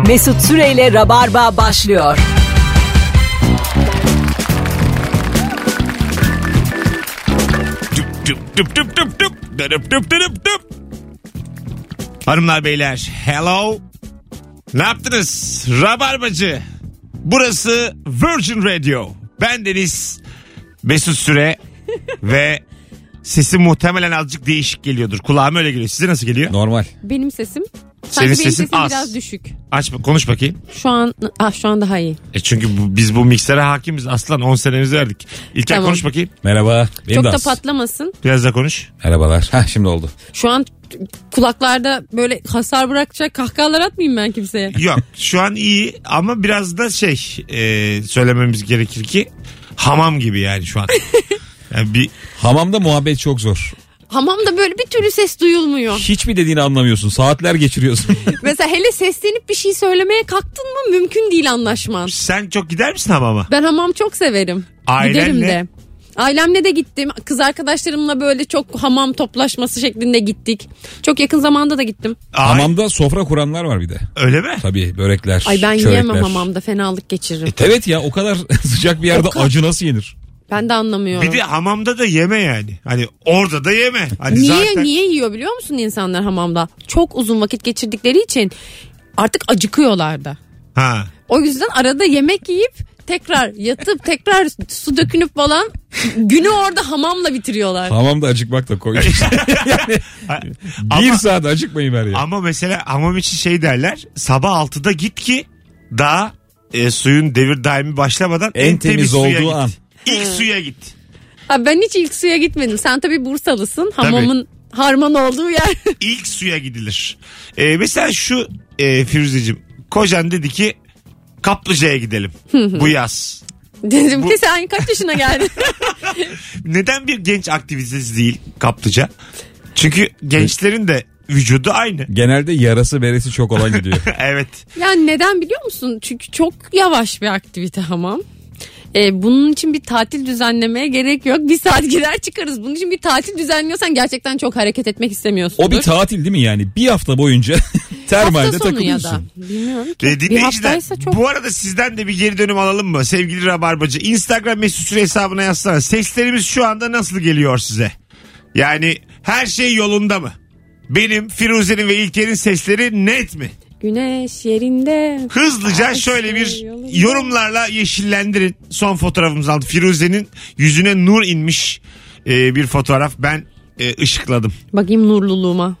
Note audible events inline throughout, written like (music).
Mesut Süreyle Rabarba başlıyor. Tüp. Hanımlar beyler hello. Ne yaptınız? Rabarbacı. Burası Virgin Radio. Ben Deniz Mesut Süre (laughs) ve sesim muhtemelen azıcık değişik geliyordur. Kulağıma öyle geliyor. Size nasıl geliyor? Normal. Benim sesim. Senin Sanki benim sesin az. biraz düşük. Aç konuş bakayım. Şu an ah şu an daha iyi. E çünkü bu- biz bu miksere hakimiz. Aslan 10 senemizi verdik. İlker Tamam. konuş bakayım. Merhaba. Benim Çok de da az. patlamasın. Biraz da konuş. Merhabalar. Heh şimdi oldu. Şu an kulaklarda böyle hasar bırakacak kahkahalar atmayayım ben kimseye. Yok şu an iyi ama biraz da şey e, söylememiz gerekir ki hamam gibi yani şu an. (laughs) Yani bir Hamamda muhabbet çok zor. Hamamda böyle bir türlü ses duyulmuyor. Hiçbir dediğini anlamıyorsun. Saatler geçiriyorsun. (laughs) Mesela hele seslenip bir şey söylemeye kalktın mı mümkün değil anlaşman. sen çok gider misin hamama? Ben hamam çok severim. Ailenle? Giderim de. Ailemle de gittim. Kız arkadaşlarımla böyle çok hamam toplaşması şeklinde gittik. Çok yakın zamanda da gittim. Ay, Hamamda sofra kuranlar var bir de. Öyle mi? Tabii börekler, Ay ben çörekler. yiyemem hamamda fenalık geçiririm. Evet ya o kadar (laughs) sıcak bir yerde acı nasıl yenir? Ben de anlamıyorum. Bir de hamamda da yeme yani. Hani orada da yeme. Hani Niye zaten niye yiyor biliyor musun insanlar hamamda? Çok uzun vakit geçirdikleri için artık acıkıyorlar da. Ha. O yüzden arada yemek yiyip tekrar yatıp tekrar su dökünüp falan günü orada hamamla bitiriyorlar. Hamamda acıkmak da koy. (laughs) yani bir Ama- saat acıkmayın ver ya. Ama mesela hamam için şey derler. Sabah 6'da git ki daha e, suyun devir daimi başlamadan En temiz suya olduğu git. an. İlk suya git. Ha, ben hiç ilk suya gitmedim. Sen tabii Bursalısın. Hamamın harman olduğu yer. (laughs) İlk suya gidilir. E, mesela şu e, Firuzeciğim. Kocan dedi ki Kaplıca'ya gidelim bu yaz. Dedim Bu- ki sen kaç yaşına geldin? (laughs) (laughs) Neden bir genç aktivitesi değil Kaplıca? Çünkü gençlerin de vücudu aynı. Genelde yarası beresi çok olan gidiyor. evet. yani neden biliyor musun? Çünkü çok yavaş bir aktivite hamam. Ee, bunun için bir tatil düzenlemeye gerek yok. Bir saat (laughs) girer çıkarız. Bunun için bir tatil düzenliyorsan gerçekten çok hareket etmek istemiyorsun. O bir tatil değil mi yani? Bir hafta boyunca (laughs) termalde hafta sonu ya da. takılıyorsun. Bilmiyorum ki. E, bir dinleyiciler haftaysa çok. bu arada sizden de bir geri dönüm alalım mı sevgili Rabarbacı? Instagram mesut süre hesabına yazsana. Seslerimiz şu anda nasıl geliyor size? Yani her şey yolunda mı? Benim, Firuze'nin ve İlker'in sesleri net mi? Güneş yerinde. Hızlıca Her şöyle bir yolunda. yorumlarla yeşillendirin. Son fotoğrafımız aldı. Firuze'nin yüzüne nur inmiş e, bir fotoğraf. Ben e, ışıkladım. Bakayım nurluluğuma.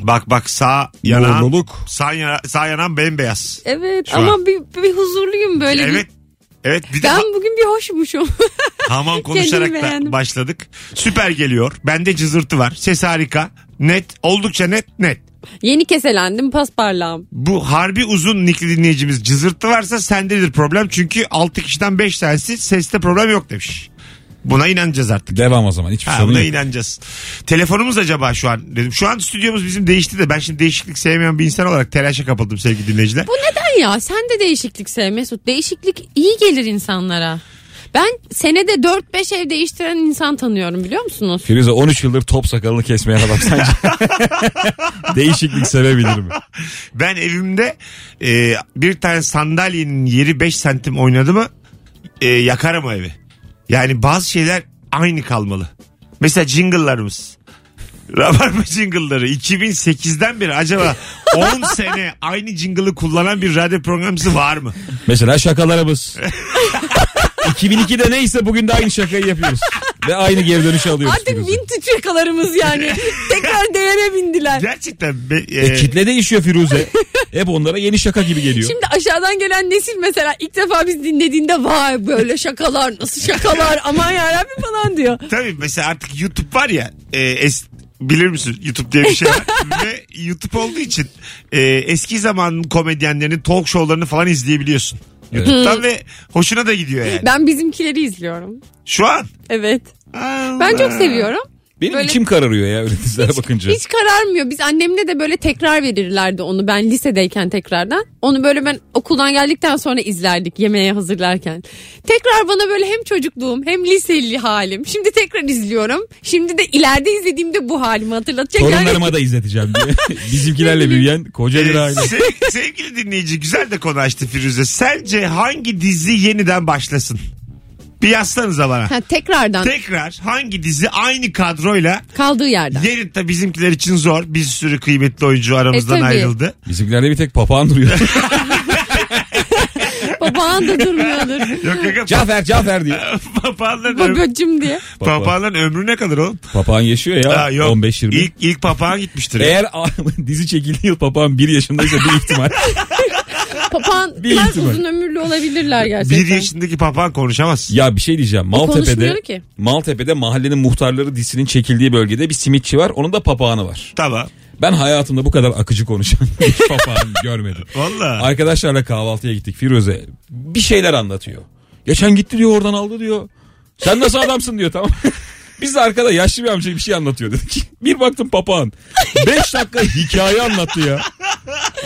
Bak bak sağ yanağın, Nurluluk. sağ, yana, sağ yanağın bembeyaz. Evet Şu ama an. bir, bir huzurluyum böyle. bir- Evet. Evet bir de Ben ha- bugün bir hoşmuşum. (laughs) hamam konuşarak da beğendim. başladık. Süper geliyor. Bende cızırtı var. Ses harika. Net. Oldukça net. Net. Yeni keselendim pasparlağım. Bu harbi uzun nikli dinleyicimiz cızırtı varsa sendedir problem. Çünkü 6 kişiden 5 tanesi seste problem yok demiş. Buna inanacağız artık. Devam o zaman. Hiçbir Ha, sorun buna yok. inanacağız. Telefonumuz acaba şu an dedim. Şu an stüdyomuz bizim değişti de ben şimdi değişiklik sevmeyen bir insan olarak telaşa kapıldım sevgili dinleyiciler. Bu neden ya? Sen de değişiklik sev Mesut. Değişiklik iyi gelir insanlara. Ben senede 4-5 ev değiştiren insan tanıyorum biliyor musunuz? Firuze 13 yıldır top sakalını kesmeyen adam sence. (laughs) Değişiklik sevebilir mi? Ben evimde e, bir tane sandalyenin yeri 5 santim oynadı mı e, yakarım o evi. Yani bazı şeyler aynı kalmalı. Mesela jingle'larımız. Rabarba jingle'ları 2008'den beri acaba 10 (laughs) sene aynı jingle'ı kullanan bir radyo programcısı var mı? Mesela şakalarımız. (laughs) 2002'de neyse bugün de aynı şakayı yapıyoruz. Ve aynı geri dönüşü alıyoruz. Artık Firuze. vintage yakalarımız yani. (laughs) Tekrar değere bindiler. Gerçekten be- e, E, kitle değişiyor Firuze. Hep onlara yeni şaka gibi geliyor. Şimdi aşağıdan gelen nesil mesela ilk defa biz dinlediğinde vay böyle şakalar nasıl şakalar aman yarabbim falan diyor. Tabii mesela artık YouTube var ya e, es, bilir misin YouTube diye bir şey var (laughs) ve YouTube olduğu için e, eski zamanın komedyenlerinin talk show'larını falan izleyebiliyorsun. YouTube'dan ve hoşuna da gidiyor yani. Ben bizimkileri izliyorum. Şu an. Evet. Ben çok seviyorum. Benim Böyle- içim kararıyor ya öyle dizilere bakınca. Hiç kararmıyor. Biz annemle de böyle tekrar verirlerdi onu ben lisedeyken tekrardan. Onu böyle ben okuldan geldikten sonra izlerdik yemeğe hazırlarken. Tekrar bana böyle hem çocukluğum hem liseli halim. Şimdi tekrar izliyorum. Şimdi de ileride izlediğimde bu halimi hatırlatacak. Yani Torunlarıma da izleteceğim diye. (laughs) (laughs) Bizimkilerle büyüyen koca bir Ee, aile. se- sevgili dinleyici güzel de konu açtı Firuze. Sence hangi dizi yeniden başlasın? Bir yazsanıza bana. Ha, tekrardan Tekrar hangi dizi aynı kadroyla kaldığı yerden. Yerin de bizimkiler için zor. Bir sürü kıymetli oyuncu aramızdan E, tabii. ayrıldı. Bizimkilerde bir tek papağan duruyor. (laughs) Babağın da durmuyordur. Yok yok yok. Cafer Cafer (laughs) diye. Papağanların, öm- Babacım diye. papağanların ömrü ne kadar oğlum? Papağan yaşıyor ya Ha, yok. 15-20. İlk, ilk papağan gitmiştir. Eğer (laughs) dizi çekildiği yıl papağan 1 yaşındaysa bir ihtimal. Papağan Bir ihtimal. uzun ömürlü olabilirler gerçekten. bir yaşındaki papağan konuşamaz. Ya bir şey diyeceğim. Maltepe'de ki. Maltepe'de mahallenin muhtarları dizisinin çekildiği bölgede bir simitçi var. Onun da papağanı var. Tamam. Ben hayatımda bu kadar akıcı konuşan (laughs) bir papağan görmedim. Valla. Arkadaşlarla kahvaltıya gittik Firuze. Bir şeyler anlatıyor. Geçen gitti diyor oradan aldı diyor. Sen nasıl adamsın diyor tamam. (laughs) Biz de arkada yaşlı bir amca bir şey anlatıyor dedik. (laughs) Bir baktım papağan. Beş dakika hikaye anlattı ya.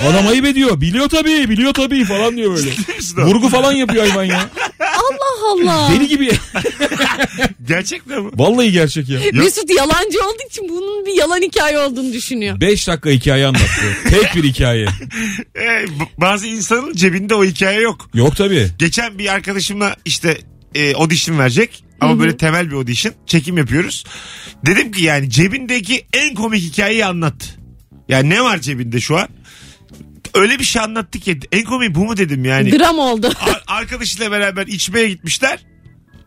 Adam ayıp ediyor. Biliyor tabii biliyor tabii falan diyor böyle. (laughs) Vurgu falan yapıyor hayvan ya. Allah Allah. Deli gibi. (laughs) Gerçekten mi? Vallahi gerçek ya. Mesut yalancı olduğu için bunun bir yalan hikaye olduğunu düşünüyor. 5 dakika hikaye anlattı. Tek bir hikaye. Ee, b- bazı insanın cebinde o hikaye yok. Yok tabii. Geçen bir arkadaşımla işte e, audition verecek. Ama böyle temel bir audition. Çekim yapıyoruz. Dedim ki yani cebindeki en komik hikayeyi anlat. Yani ne var cebinde şu an? Öyle bir şey anlattı ki en komik bu mu dedim yani. Dram oldu. Ar- arkadaşıyla beraber içmeye gitmişler.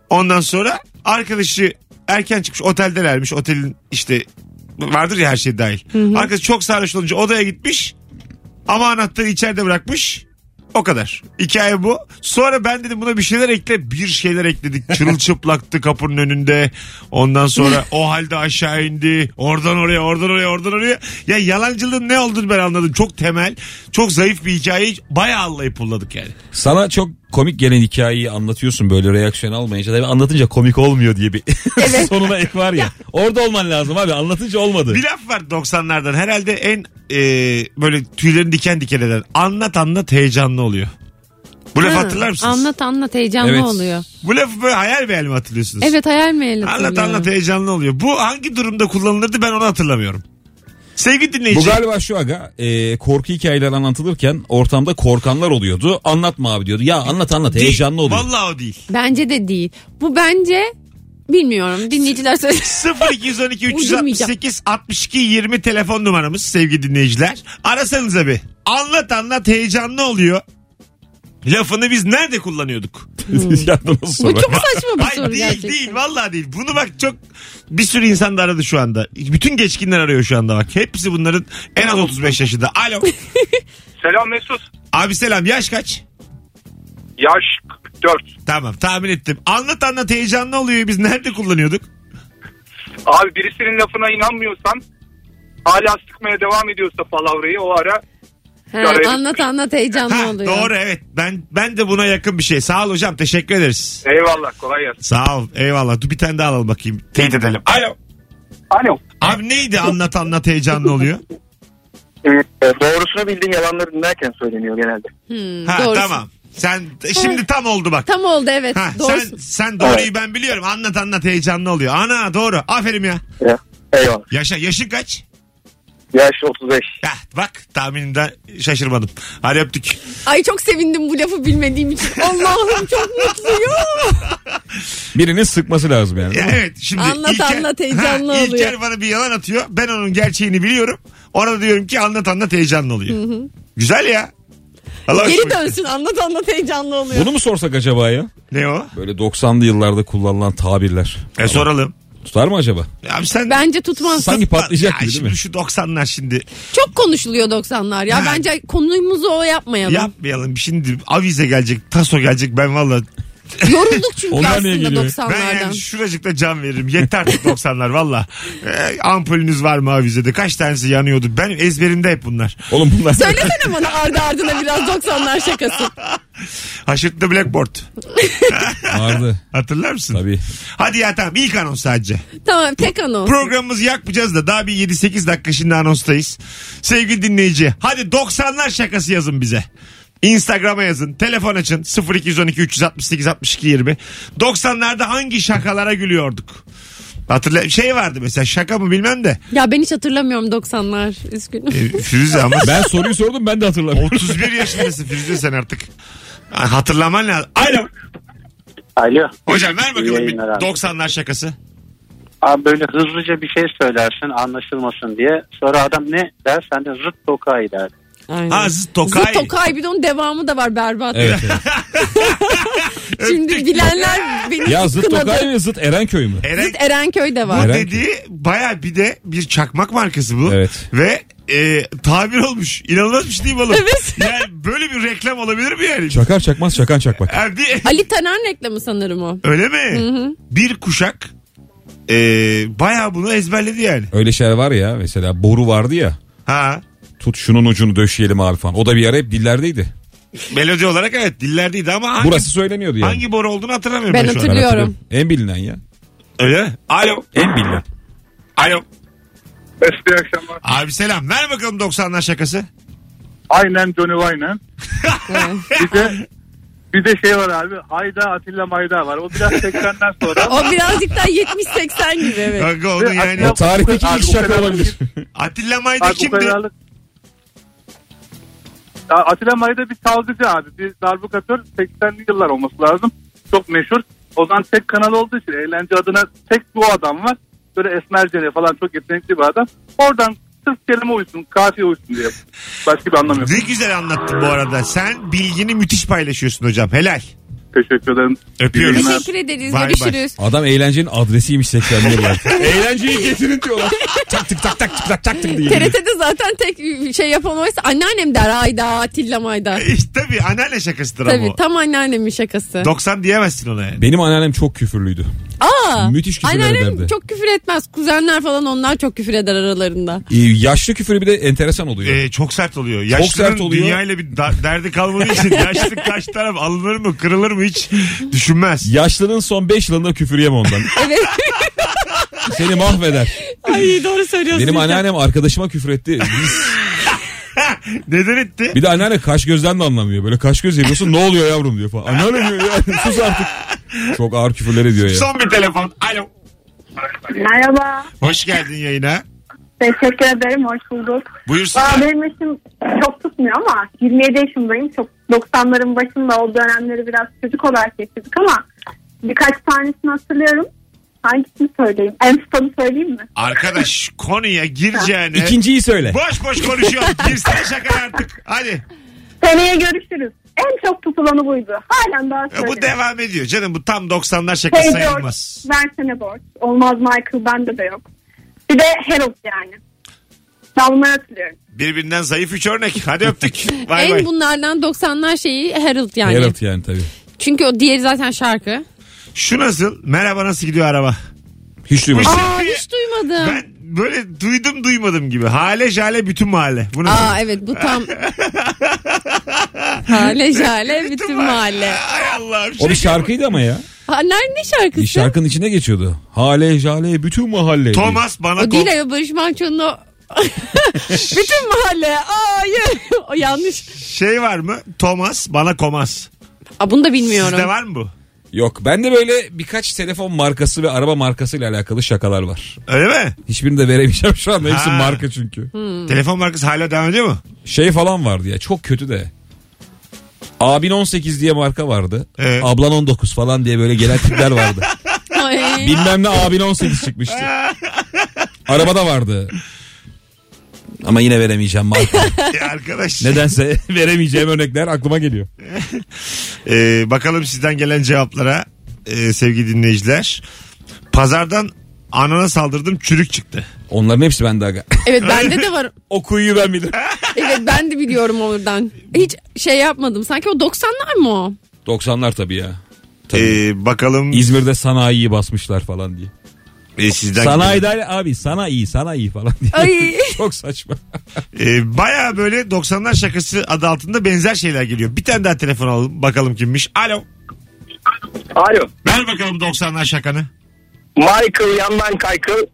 Ondan sonra arkadaşı erken çıkmış oteldelermiş. Otelin işte vardır ya her şey dahil. Arkadaş çok sarhoş olunca odaya gitmiş. Ama anahtarı içeride bırakmış. O kadar. Hikaye bu. Sonra ben dedim buna bir şeyler ekle. Bir şeyler ekledik. (laughs) Çırılçıplaktı kapının önünde. Ondan sonra (laughs) o halde aşağı indi. Oradan oraya, oradan oraya, oradan oraya. Ya yalancılığın ne olduğunu ben anladım. Çok temel, çok zayıf bir hikayeyi bayağı allayıp pulladık yani. Sana çok komik gelen hikayeyi anlatıyorsun böyle reaksiyon almayınca. Tabii anlatınca komik olmuyor diye bir (laughs) Evet. sonuna ek var ya. Orada olman lazım abi anlatınca olmadı. Bir laf var 90'lardan herhalde en e, böyle tüylerini diken diken eden. Anlat anlat heyecanlı oluyor. Bu lafı Ha, hatırlar mısınız? Anlat anlat heyecanlı Evet. oluyor. Bu lafı böyle hayal meyal mi hatırlıyorsunuz? Evet hayal meyal Anlat hatırlıyorum. anlat heyecanlı oluyor. Bu hangi durumda kullanılırdı ben onu hatırlamıyorum. Sevgili dinleyici. Bu galiba şu aga e, korku hikayeler anlatılırken ortamda korkanlar oluyordu. Anlatma abi diyordu. Ya anlat anlat Değil. heyecanlı oluyor. Vallahi o değil. Bence de değil. Bu bence bilmiyorum dinleyiciler söylesin. (laughs) 0212 Uydurmayacağım. 368 62 20 telefon numaramız sevgili dinleyiciler. Arasanıza bir. Anlat anlat heyecanlı oluyor. Lafını biz nerede kullanıyorduk? (laughs) ya bu nasıl Bu çok saçma bir Hayır soru değil gerçekten. değil vallahi değil. Bunu bak çok bir sürü insan da aradı şu anda. Bütün geçkinler arıyor şu anda bak. Hepsi bunların en az 35 yaşında. Alo. (laughs) Selam Mesut. Abi selam yaş kaç? Yaş 44. Tamam tahmin ettim. Anlat anlat heyecanlı oluyor. Biz nerede kullanıyorduk? Abi birisinin lafına inanmıyorsan hala sıkmaya devam ediyorsa palavrayı o ara Araya anlat anlat heyecanlı Ha, oluyor. doğru evet. Ben ben de buna yakın bir şey. Sağ ol hocam. Teşekkür ederiz. eyvallah kolay gelsin. Sağ ol. Eyvallah. Dur bir tane daha alalım bakayım. Teyit edelim. Alo. Alo. Abi neydi anlat anlat heyecanlı oluyor? doğrusunu bildiğin yalanları dinlerken söyleniyor genelde. Hmm, Ha doğrusu. tamam. Sen şimdi tam oldu bak. Tam oldu evet. Ha, Doğru. sen, sen doğruyu ben biliyorum. Anlat anlat heyecanlı oluyor. Ana doğru. Aferin ya. Ya. Eyvallah. Yaşa. Yaşın kaç? Yaş 35. Heh, bak tahmininden şaşırmadım. Hadi öptük. Ay çok sevindim bu lafı bilmediğim için. Allah'ım çok mutluyum. (laughs) Birinin sıkması lazım yani. Ya evet şimdi Anlat, anlat, heyecanlı ha, oluyor. İlker bana bir yalan atıyor. Ben onun gerçeğini biliyorum. Ona da diyorum ki anlat anlat heyecanlı oluyor. Güzel ya. Allah Geri hoşuma dönsün anlat anlat heyecanlı oluyor. Bunu mu sorsak acaba ya? Ne o? Böyle 90'lı yıllarda kullanılan tabirler. E soralım. Tutar mı acaba? Abi sen Bence tutmaz. Sanki patlayacak Ya gibi değil şimdi mi? şu 90'lar şimdi Çok konuşuluyor 90'lar ya. Ha. Bence konumuzu o yapmayalım. yapmayalım. Şimdi avize gelecek, taso gelecek. Ben valla Yorulduk çünkü Onlar aslında niye geliyor? ben 90'lardan. yani şuracıkta can veririm. Yeter artık 90'lar valla. E, ampulünüz var mı avizede? Kaç tanesi yanıyordu? Ben ezberimde hep bunlar. Oğlum bunlar Söylesene bana ardı ardına biraz 90'lar şakası. Haşırtlı Blackboard. Vardı. Hatırlar mısın? Tabii. Hadi ya tamam ilk anons sadece. Tamam tek anons. Programımızı yakmayacağız da daha bir 7-8 dakika şimdi anonstayız. Sevgili dinleyici hadi 90'lar şakası yazın bize. Instagram'a yazın. Telefon açın. 0212 368 62 20. 90'larda hangi şakalara gülüyorduk? Hatırla şey vardı mesela şaka mı bilmem de. Ya ben hiç hatırlamıyorum 90'lar. Üzgünüm. E, Firuze ama Ben soruyu sordum ben de hatırlamıyorum. 31 yaşındasın Firuze sen artık. Ha, Hatırlaman lazım. Alo. Alo. Hocam ver bakalım bir Yayınlar abi. 90'lar şakası. Abi böyle hızlıca bir şey söylersin anlaşılmasın diye. Sonra adam ne der? Sen de zıt tokay der. Aynen. Ha zıt tokay. Zıt Tokay bir de onun devamı da var berbat. Evet, (laughs) evet. (laughs) Şimdi bilenler beni Ya zıt kınadı. Tokay mı zıt Erenköy mü? Eren, Zıt Erenköy de bu var. Eren- dediği baya bir de bir çakmak markası bu. Evet. Ve e, tabir olmuş. İnanılmaz bir şey değil mi oğlum? Evet. (laughs) Yani böyle bir reklam olabilir mi yani? Çakar çakmaz çakan çakmak. Yani bir- Ali Taner reklamı sanırım o. Öyle mi? Bir kuşak e, baya bunu ezberledi yani. Öyle şeyler var ya mesela boru vardı ya. Ha. Tut şunun ucunu döşeyelim abi falan. O da bir ara hep dillerdeydi. Melodi olarak evet dillerdeydi ama hangi, Burası söyleniyordu yani. hangi boru olduğunu hatırlamıyorum. Ben şu an. hatırlıyorum. En bilinen ya. Öyle mi? Alo. En bilinen. Alo. İyi akşamlar. Abi selam. Ver bakalım 90'lar şakası. Aynen Johnny Wayne. Evet. Bir de bir de şey var abi. Hayda Atilla Mayda var. O biraz 80'den sonra. (laughs) O birazcık daha 70-80 gibi evet. Kanka onun yani O tarihteki ilk şaka olabilir. Atilla Mayda Abi bu kimdi? kadarlık. Atilla Mayda bir çalgıcı abi. Bir darbukatör 80'li yıllar olması lazım. Çok meşhur. O zaman tek kanal olduğu için eğlence adına tek bu adam var. Böyle esmercene falan çok yetenekli bir adam. Oradan sırf kelime uysun, kafiye uysun diye. Başka bir anlam yok. Ne güzel anlattın bu arada. Sen bilgini müthiş paylaşıyorsun hocam. Helal. Teşekkür ederim. Öpüyoruz. Teşekkür ederiz. Bay. Görüşürüz. Adam eğlencenin adresiymiş 80'li yıllar. (laughs) Eğlenceyi getirin diyorlar. tak tık tak tak tık tak tak tık diye. TRT'de zaten tek şey yapan oysa anneannem der Ayda Atilla Mayda. İşte tabii anneanne şakasıdır ama Tabii o. tam anneannemin şakası. 90 diyemezsin ona yani. Benim anneannem çok küfürlüydü. Aa, Müthiş küfür anneannem ederdi. çok küfür etmez. Kuzenler falan onlar çok küfür eder aralarında. Ee, yaşlı küfürü bir de enteresan oluyor. Ee, çok sert oluyor. Yaşlının sert oluyor. dünyayla bir da- derdi kalmadığı için (laughs) yaşlı kaç taraf alınır mı kırılır mı hiç düşünmez. Yaşlının son 5 yılında küfür yeme ondan. Evet. Seni mahveder. Ay doğru söylüyorsun. Benim anneannem arkadaşıma küfür etti. Biz- (laughs) Neden etti? bir de anneanne kaş gözden de anlamıyor. Böyle kaş göz yapıyorsun ne oluyor yavrum diyor falan. Anneanne diyor ya sus artık. Çok ağır küfürler ediyor ya. Son bir telefon. Alo. Merhaba. Hoş geldin yayına. Teşekkür ederim. Hoş bulduk. Buyursunlar. Aa, benim yaşım çok tutmuyor ama 27 yaşındayım. Çok 90'ların başında o dönemleri biraz çocuk olarak geçirdik ama birkaç tanesini hatırlıyorum. Hangisini söyleyeyim? En tutanı söyleyeyim mi? Arkadaş konuya gireceğine İkinciyi söyle. boş boş konuşuyor. Girsene şaka artık. Hadi. Seneye görüşürüz. En çok tutulanı buydu. Halen daha söyleyeyim. bu devam ediyor. Canım bu tam 90'lar şakası Hey sayılmaz. Versene borç. Olmaz Michael bende de yok. Bir de Harold yani. Ben bunları hatırlıyorum. Birbirinden zayıf üç örnek. Hadi öptük. (laughs) Bay en bay. bunlardan 90'lar şeyi Harold yani. Yarat yani tabii. Çünkü o diğeri zaten şarkı. Şu nasıl? Merhaba nasıl gidiyor araba? Hiç duymadım. Aa hiç duymadım. Ben böyle duydum duymadım gibi. Hale jale bütün mahalle. Bu nasıl? Aa evet bu tam (laughs) Hale jale bütün mahalle. Ay Allah'ım. O bir şaka şarkıydı ama ya. Ha, nerede ne şarkısı? Bir şarkının içinde geçiyordu. Hale jale bütün mahalle. Thomas bana O değil ya Barış Manço'nun o (laughs) bütün mahalle. Hayır. (laughs) o yanlış. şey var mı? Thomas bana komas. Aa, bunu da bilmiyorum. Sizde var mı bu? Yok bende böyle birkaç telefon markası ve araba markasıyla alakalı şakalar var. Öyle mi? Hiçbirini de veremeyeceğim şu anda. Hepsi Ha. marka çünkü. Telefon markası hala devam ediyor mu? Şey falan vardı ya çok kötü de. Abin 18 diye marka vardı. Evet. Ablan 19 falan diye böyle gelen tipler vardı. (laughs) Bilmem ne abin 18 çıkmıştı. (laughs) Arabada vardı. Ama yine veremeyeceğim marka. (laughs) Ya arkadaş. Nedense veremeyeceğim örnekler aklıma geliyor. Ee, bakalım sizden gelen cevaplara ee, sevgili dinleyiciler. Pazardan anana saldırdım çürük çıktı. Onların hepsi bende aga. (laughs) Evet bende de var. (laughs) o kuyuyu ben bilirim. (laughs) Evet ben de biliyorum oradan. Hiç şey yapmadım. Sanki o 90'lar mı o? 90'lar tabii ya. Tabii. Ee, bakalım İzmir'de sanayiyi basmışlar falan diye. E, sizden Sanayide abi sana iyi sana iyi falan diye. Ay. Çok saçma. E, Baya böyle 90'lar şakası adı altında benzer şeyler geliyor. Bir tane daha telefon alalım bakalım kimmiş. Alo. Alo. Ver bakalım 90'lar şakanı. Michael yandan kaykıl.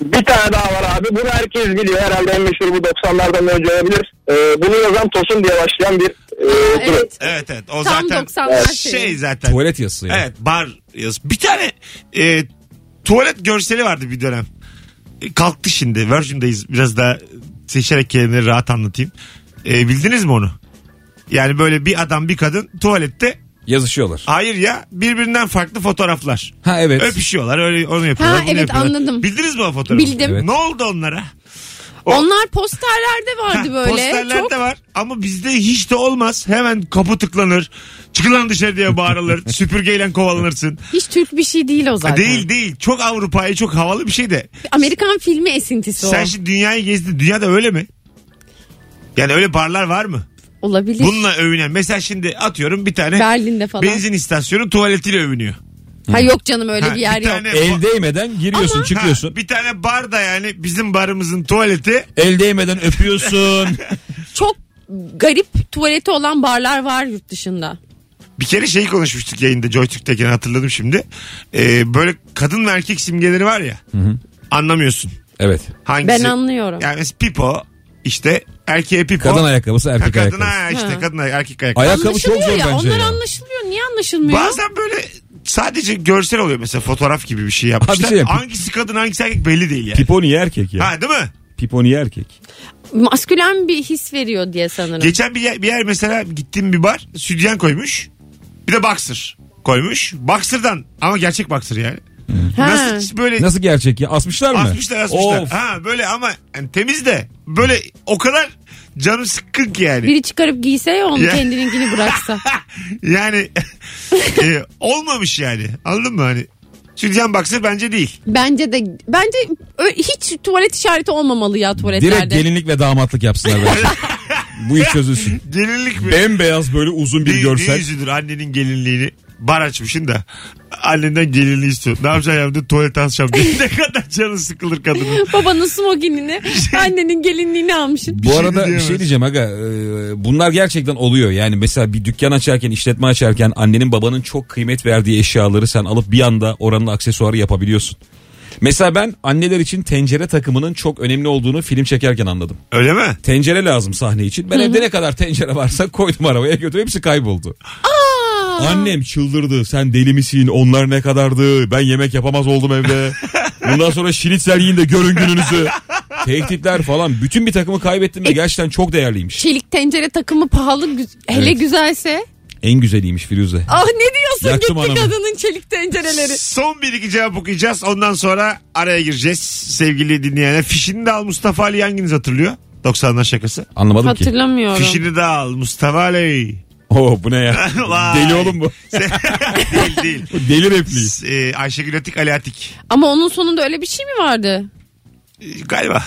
Bir tane daha var abi. Bunu herkes biliyor. Herhalde en meşhur bu 90'lardan önce olabilir. Ee, bunu yazan Tosun diye başlayan bir e, durum. Evet. Evet evet o Tam zaten 90'lar şey şeyi. zaten. Tuvalet yazısı ya. Evet bar yazısı. Bir tane e, tuvalet görseli vardı bir dönem. E, kalktı şimdi. Virgin'dayız. Biraz daha seçerek kelimeleri rahat anlatayım. E, bildiniz mi onu? Yani böyle bir adam bir kadın tuvalette Yazışıyorlar. hayır ya birbirinden farklı fotoğraflar. Ha evet. Öpüşüyorlar öyle onu yapıyorlar. Ha, bunu evet, yapıyorlar. anladım. Bildiniz mi o fotoğrafı? Bildim. Evet. Ne oldu onlara? O- Onlar posterlerde vardı Ha, böyle. Posterler Çok var ama bizde hiç de olmaz. Hemen kapı tıklanır. Çıkın lan dışarı diye bağırılır. (laughs) Süpürgeyle kovalanırsın. hiç Türk bir şey değil o zaten. Değil değil. Çok Avrupa'yı çok havalı bir şey de. Amerikan filmi esintisi o. Sen şimdi dünyayı gezdin. Dünyada öyle mi? Yani öyle barlar var mı? Olabilir. Bununla övünen. Mesela şimdi atıyorum bir tane Berlin'de falan. benzin istasyonu tuvaletiyle övünüyor. Ha yok canım öyle Ha, bir yer yok. tane El değmeden giriyorsun Ama- çıkıyorsun. Ha, bir tane bar da yani bizim barımızın tuvaleti El değmeden öpüyorsun. (laughs) Çok garip tuvaleti olan barlar var yurt dışında. Bir kere şeyi konuşmuştuk yayında Joytürk'teyken hatırladım şimdi. Ee, böyle kadın ve erkek simgeleri var ya. Anlamıyorsun. evet. Hangisi? Ben anlıyorum. Yani mesela pipo işte erkeğe pipo. Kadın ayakkabısı Ha, erkek kadına ayakkabısı. işte Ha. kadın erkek ayakkabı. Ayakkabı çok anlaşılıyor zor ya. bence Onlar ya. anlaşılıyor. Niye anlaşılmıyor? Bazen böyle sadece görsel oluyor mesela fotoğraf gibi bir şey yapmışlar. Şey yap- hangisi kadın hangisi erkek belli değil yani. Pipo niye erkek ya? Ha değil mi? Pipo niye erkek? Maskülen bir his veriyor diye sanırım. Geçen bir yer, bir yer mesela gittiğim bir bar sütyen koymuş. Bir de boxer koymuş. Boxer'dan ama gerçek boxer yani. Ha. Nasıl böyle Nasıl gerçek ya? Asmışlar mı? asmışlar asmışlar. Of. Ha böyle ama yani temiz de böyle o kadar canım sıkkın ki yani. Biri çıkarıp giyse ya onu Ya. kendininkini bıraksa. (laughs) Yani e, olmamış yani. Anladın mı hani? Sütyen boxer bence değil. Bence de bence ö- hiç tuvalet işareti olmamalı ya Direkt tuvaletlerde. gelinlik ve damatlık yapsınlar bence. (laughs) Bu iş çözülsün. Gelinlik mi? Bembeyaz böyle uzun bir Ne- Ne görsel. yüzüdür annenin gelinliğini bar açmışsın da annenden gelinliği istiyor. Ne yapacaksın ya? Tuvalete asacağım (laughs) diye. ne (laughs) kadar canı sıkılır kadının. (laughs) Babanın smokinini, annenin gelinliğini almışsın. Bu şey arada bir diyemez. şey diyeceğim aga. e, Bunlar gerçekten oluyor. Yani mesela bir dükkan açarken, işletme açarken annenin babanın çok kıymet verdiği eşyaları sen alıp bir anda oranın aksesuarı yapabiliyorsun. Mesela ben anneler için tencere takımının çok önemli olduğunu film çekerken anladım. Öyle mi? Tencere lazım sahne için. Ben evde ne kadar tencere varsa koydum arabaya götürdüm. Hepsi kayboldu. Annem çıldırdı. Sen deli misin? Onlar ne kadardı? Ben yemek yapamaz oldum evde. (laughs) Bundan sonra şinitsel yiyin de görün gününüzü. Tehditler falan. Bütün bir takımı kaybettim ve gerçekten çok değerliymiş. Çelik tencere takımı pahalı gü- hele Evet. güzelse. En güzeliymiş Firuze. Ah ne diyorsun Yaktım gitti anamı. kadının çelik tencereleri. Son bir iki cevap okuyacağız. Ondan sonra araya gireceğiz. Sevgili dinleyenler. Fişini de al Mustafa Ali hanginiz hatırlıyor? 90'lar şakası. Anlamadım ki. Hatırlamıyorum. Fişini de al Mustafa Ali. (laughs) Oo bu ne ya? (laughs) Vay. Deli oğlum bu. (laughs) değil değil. Bu Deli repliği. Ee, Ayşegül Atik Ali Atik. Ama onun sonunda öyle bir şey mi vardı? Ee, galiba.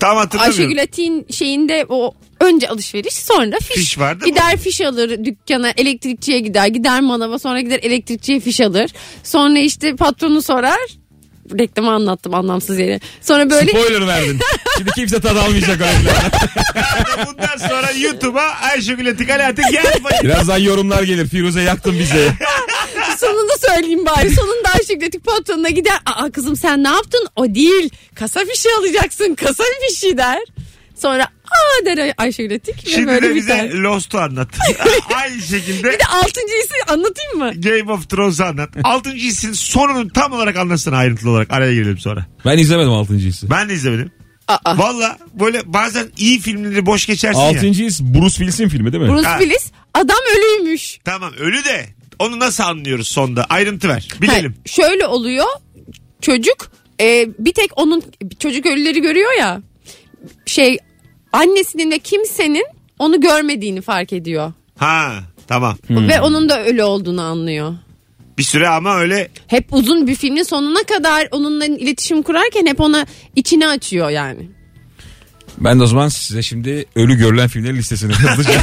Tam hatırlamıyorum. Ayşegül Atik'in şeyinde o önce alışveriş sonra fiş. Fiş vardı mı? Gider fiş alır dükkana elektrikçiye gider gider manava sonra gider elektrikçiye fiş alır. Sonra işte patronu sorar. Reklamı anlattım anlamsız yere. Sonra böyle Spoiler verdin. Şimdi kimse tad almayacak öyle. (laughs) Bundan sonra YouTube'a Ayşegül Atik Ali Atik yazmayın. Birazdan yorumlar gelir. Firuze yaktın bizi. (laughs) sonunda söyleyeyim bari. Sonunda Ayşegül Atik patronuna gider. Aa kızım sen ne yaptın? O değil. Kasa fişi alacaksın. Kasa fişi der. Sonra aa der Ay- Ayşegül Atik ve Şimdi böyle de bize biter. Lost'u anlat. (laughs) (laughs) Aynı şekilde Bir de altıncıyı anlatayım mı? Game of Thrones'u anlat. Altıncı hissin sonunu tam olarak anlatsana ayrıntılı olarak. Araya girelim sonra. Ben izlemedim 6. hissi. Ben de izlemedim. Aa. Valla böyle bazen iyi filmleri boş geçersin ya. 6. his Bruce Willis'in filmi değil mi? Bruce Ha. Willis adam ölüymüş. Tamam ölü de onu nasıl anlıyoruz sonda? Ayrıntı ver. Bilelim. Ha, şöyle oluyor. Çocuk e, bir tek onun çocuk ölüleri görüyor ya. Şey annesinin ve kimsenin onu görmediğini fark ediyor. Ha tamam. Ve onun da ölü olduğunu anlıyor. Bir süre ama öyle Hep uzun bir filmin sonuna kadar onunla iletişim kurarken hep ona içini açıyor yani. Ben de o zaman size şimdi ölü görülen filmlerin listesini (laughs) hızlıca. (laughs)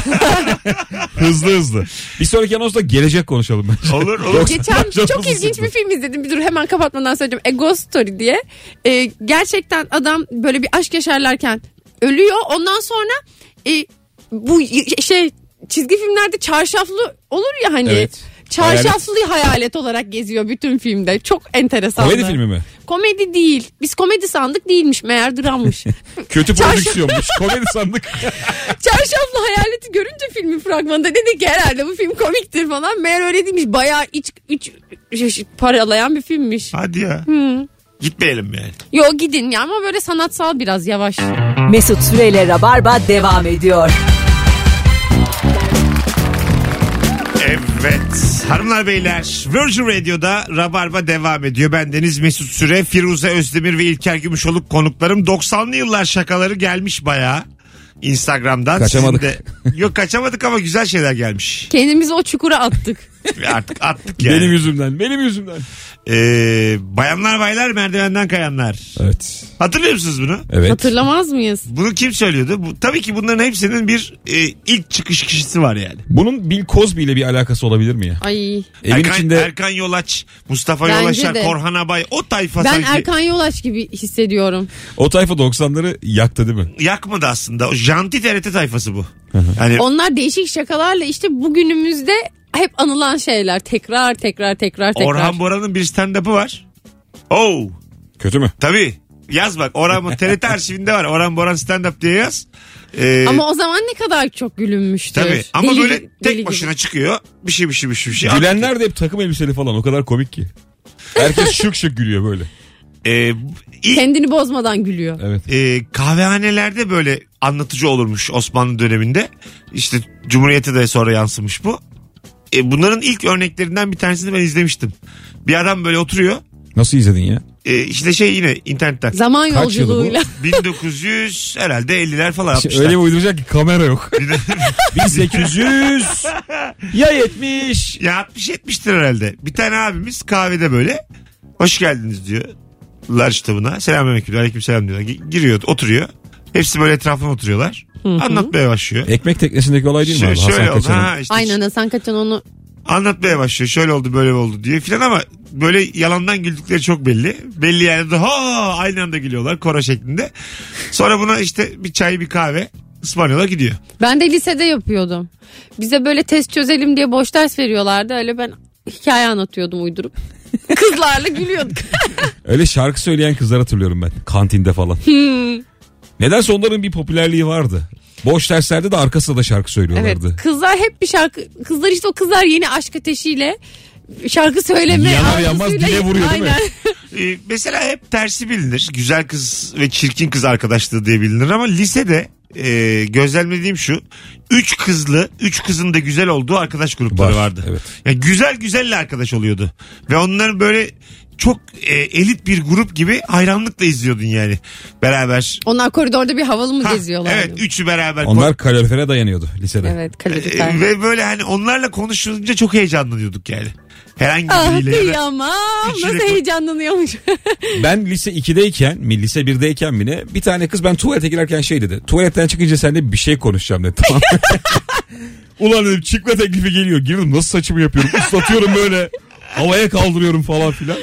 hızlı hızlı. Bir sonraki anonsda gelecek konuşalım bence. Olur olur. Geçen Çok çok ilginç bir film izledim. Bir dur hemen kapatmadan söyleyeceğim. A Ghost Story diye. Ee, gerçekten adam böyle bir aşk yaşarlarken ölüyor. Ondan sonra e, bu şey çizgi filmlerde çarşaflı olur ya hani. Evet. Çarşaflı hayalet. olarak geziyor bütün filmde. Çok enteresan. Komedi filmi mi? Komedi değil. Biz komedi sandık değilmiş meğer drammış. (laughs) Kötü prodüksiyonmuş. Komedi sandık. (laughs) Çarşaflı hayaleti görünce filmin fragmanında dedi ki herhalde bu film komiktir falan. Meğer öyle değilmiş. Bayağı iç, iç, iç- paralayan bir filmmiş. Hadi ya. Gitmeyelim yani. Yo gidin ya ama böyle sanatsal biraz yavaş. Mesut Süreyle Rabarba devam ediyor. Evet. Hanımlar beyler Virgin Radio'da Rabarba devam ediyor. Ben Deniz Mesut Süre, Firuze Özdemir ve İlker Gümüşoluk konuklarım. 90'lı yıllar şakaları gelmiş bayağı. Instagram'dan. Kaçamadık. Sizin de- Yok kaçamadık ama güzel şeyler gelmiş. Kendimizi o çukura attık. (laughs) Artık attık yani. Benim yüzümden. Benim yüzümden. Ee, bayanlar baylar merdivenden kayanlar. Evet. Hatırlıyor musunuz bunu? Evet. Hatırlamaz mıyız? Bunu kim söylüyordu? Bu, tabii ki bunların hepsinin bir e, ilk çıkış kişisi var yani. Bunun Bill Cosby ile bir alakası olabilir mi ya? Ay. Evin Erkan, içinde Erkan Yolaç, Mustafa Bence Yolaşar, de. Korhan Abay o tayfa Ben sanki Erkan Yolaç gibi hissediyorum. o tayfa 90'ları yaktı değil mi? yakmadı aslında. O janti TRT tayfası bu. Yani Onlar değişik şakalarla işte bugünümüzde hep anılan şeyler. Tekrar tekrar tekrar tekrar. Orhan Boran'ın bir stand-up'ı var. Oo, Kötü mü? tabii. Yaz bak Orhan TRT arşivinde var. Orhan Boran stand-up diye yaz. Ee, Ama o zaman ne kadar çok gülünmüştür. tabii. Ama Deli- böyle deli tek gibi. başına çıkıyor. Bir şey bir şey bir şey. Bir şey. Gülenler de hep takım elbiseli falan o kadar komik ki. Herkes şık şık gülüyor böyle. Ee, ilk Kendini bozmadan gülüyor. Evet. e, kahvehanelerde böyle anlatıcı olurmuş Osmanlı döneminde. İşte Cumhuriyete de sonra yansımış bu. E, bunların ilk örneklerinden bir tanesini ben izlemiştim. Bir adam böyle oturuyor. Nasıl izledin ya? E, işte şey yine internetten. Zaman Kaç yılı bu? yolculuğuyla. (laughs) 1900 herhalde 50'ler falan Şey, yapmışlar. öyle bir uyduracak ki kamera yok. 1800 (laughs) ya 70 Ya 60-70'tir herhalde. Bir tane abimiz kahvede böyle. Hoş geldiniz diyor. Lar işte buna. Selamünaleyküm. Aleyküm selam diyorlar. Gi- Giriyor oturuyor. Hepsi böyle etrafına oturuyorlar. Anlatmaya başlıyor. Ekmek teknesindeki olay değil mi Şö- abi? şöyle Hasan oldu. Kaçan'ın. Ha, işte Aynen Hasan Kaçan onu anlatmaya başlıyor. Şöyle oldu böyle oldu diye filan ama böyle yalandan güldükleri çok belli. Belli yani ha aynı anda gülüyorlar koro şeklinde. Sonra buna işte bir çay bir kahve ısmarlıyorlar gidiyor. Ben de lisede yapıyordum. Bize böyle test çözelim diye boş ders veriyorlardı. Öyle ben hikaye anlatıyordum uydurup. (laughs) Kızlarla gülüyorduk. Öyle şarkı söyleyen kızlar hatırlıyorum ben. Kantinde falan. Nedense onların bir popülerliği vardı. Boş derslerde de arkasında da şarkı evet. söylüyorlardı. Kızlar hep bir şarkı. Kızlar işte o kızlar yeni aşk ateşiyle şarkı söyleme. Yanar yanmaz dile vuruyor değil mi? Aynen. Ee, mesela hep tersi bilinir. Güzel kız ve çirkin kız arkadaşlığı diye bilinir ama lisede e, gözlemlediğim şu. Üç kızlı, üç kızın da güzel olduğu arkadaş grupları Var, vardı. evet. Yani güzel güzelle arkadaş oluyordu. Ve onların böyle çok e, elit bir grup gibi hayranlıkla izliyordun yani. Beraber. Onlar koridorda bir havalı mı Ha, geziyorlar? evet üçü beraber. Onlar kalorifere dayanıyordu lisede. Evet E, kalorifer. ve böyle hani onlarla konuşunca çok heyecanlanıyorduk yani. Herhangi Ah biriyle. ya da- kıyamam. Nasıl koy- heyecanlanıyormuş. (laughs) Ben lise 2'deyken mi lise 1'deyken mi ne bir tane kız ben tuvalete girerken şey dedi. Tuvaletten çıkınca seninle bir şey konuşacağım dedi. Tamam. (laughs) Ulan dedim çıkma teklifi geliyor. Girdim nasıl saçımı yapıyorum ıslatıyorum böyle. Havaya kaldırıyorum falan filan.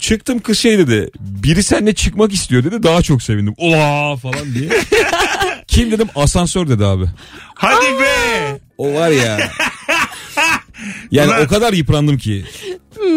Çıktım kız şey dedi. Biri seninle çıkmak istiyor dedi. Daha çok sevindim. Ula falan diye. (laughs) Kim dedim asansör dedi abi. Hadi be. O var ya. Yani Ulan. o kadar yıprandım ki.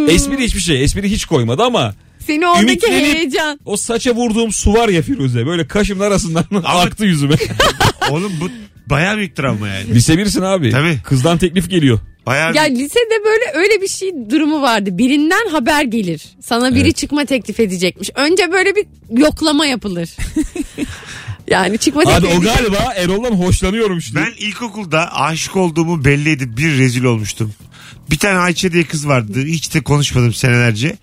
Espri hiçbir şey. Espri hiç koymadı ama Seni oradaki Ümitlenip- heyecan. o saça vurduğum su var ya Firuze. Böyle kaşımın arasından (laughs) aktı yüzüme. (laughs) Oğlum bu bayağı büyük travma yani. Lise birsin abi. Tabii. Kızdan teklif geliyor. Bayağı Ya lisede böyle öyle bir şey durumu vardı. Birinden haber gelir. Sana biri Evet. çıkma teklif edecekmiş. Önce böyle bir yoklama yapılır. (laughs) yani çıkma Abi teklif o galiba Erol'dan hoşlanıyorum işte. Ben ilkokulda aşık olduğumu belli edip bir rezil olmuştum. Bir tane Ayça diye kız vardı. Hiç de konuşmadım senelerce.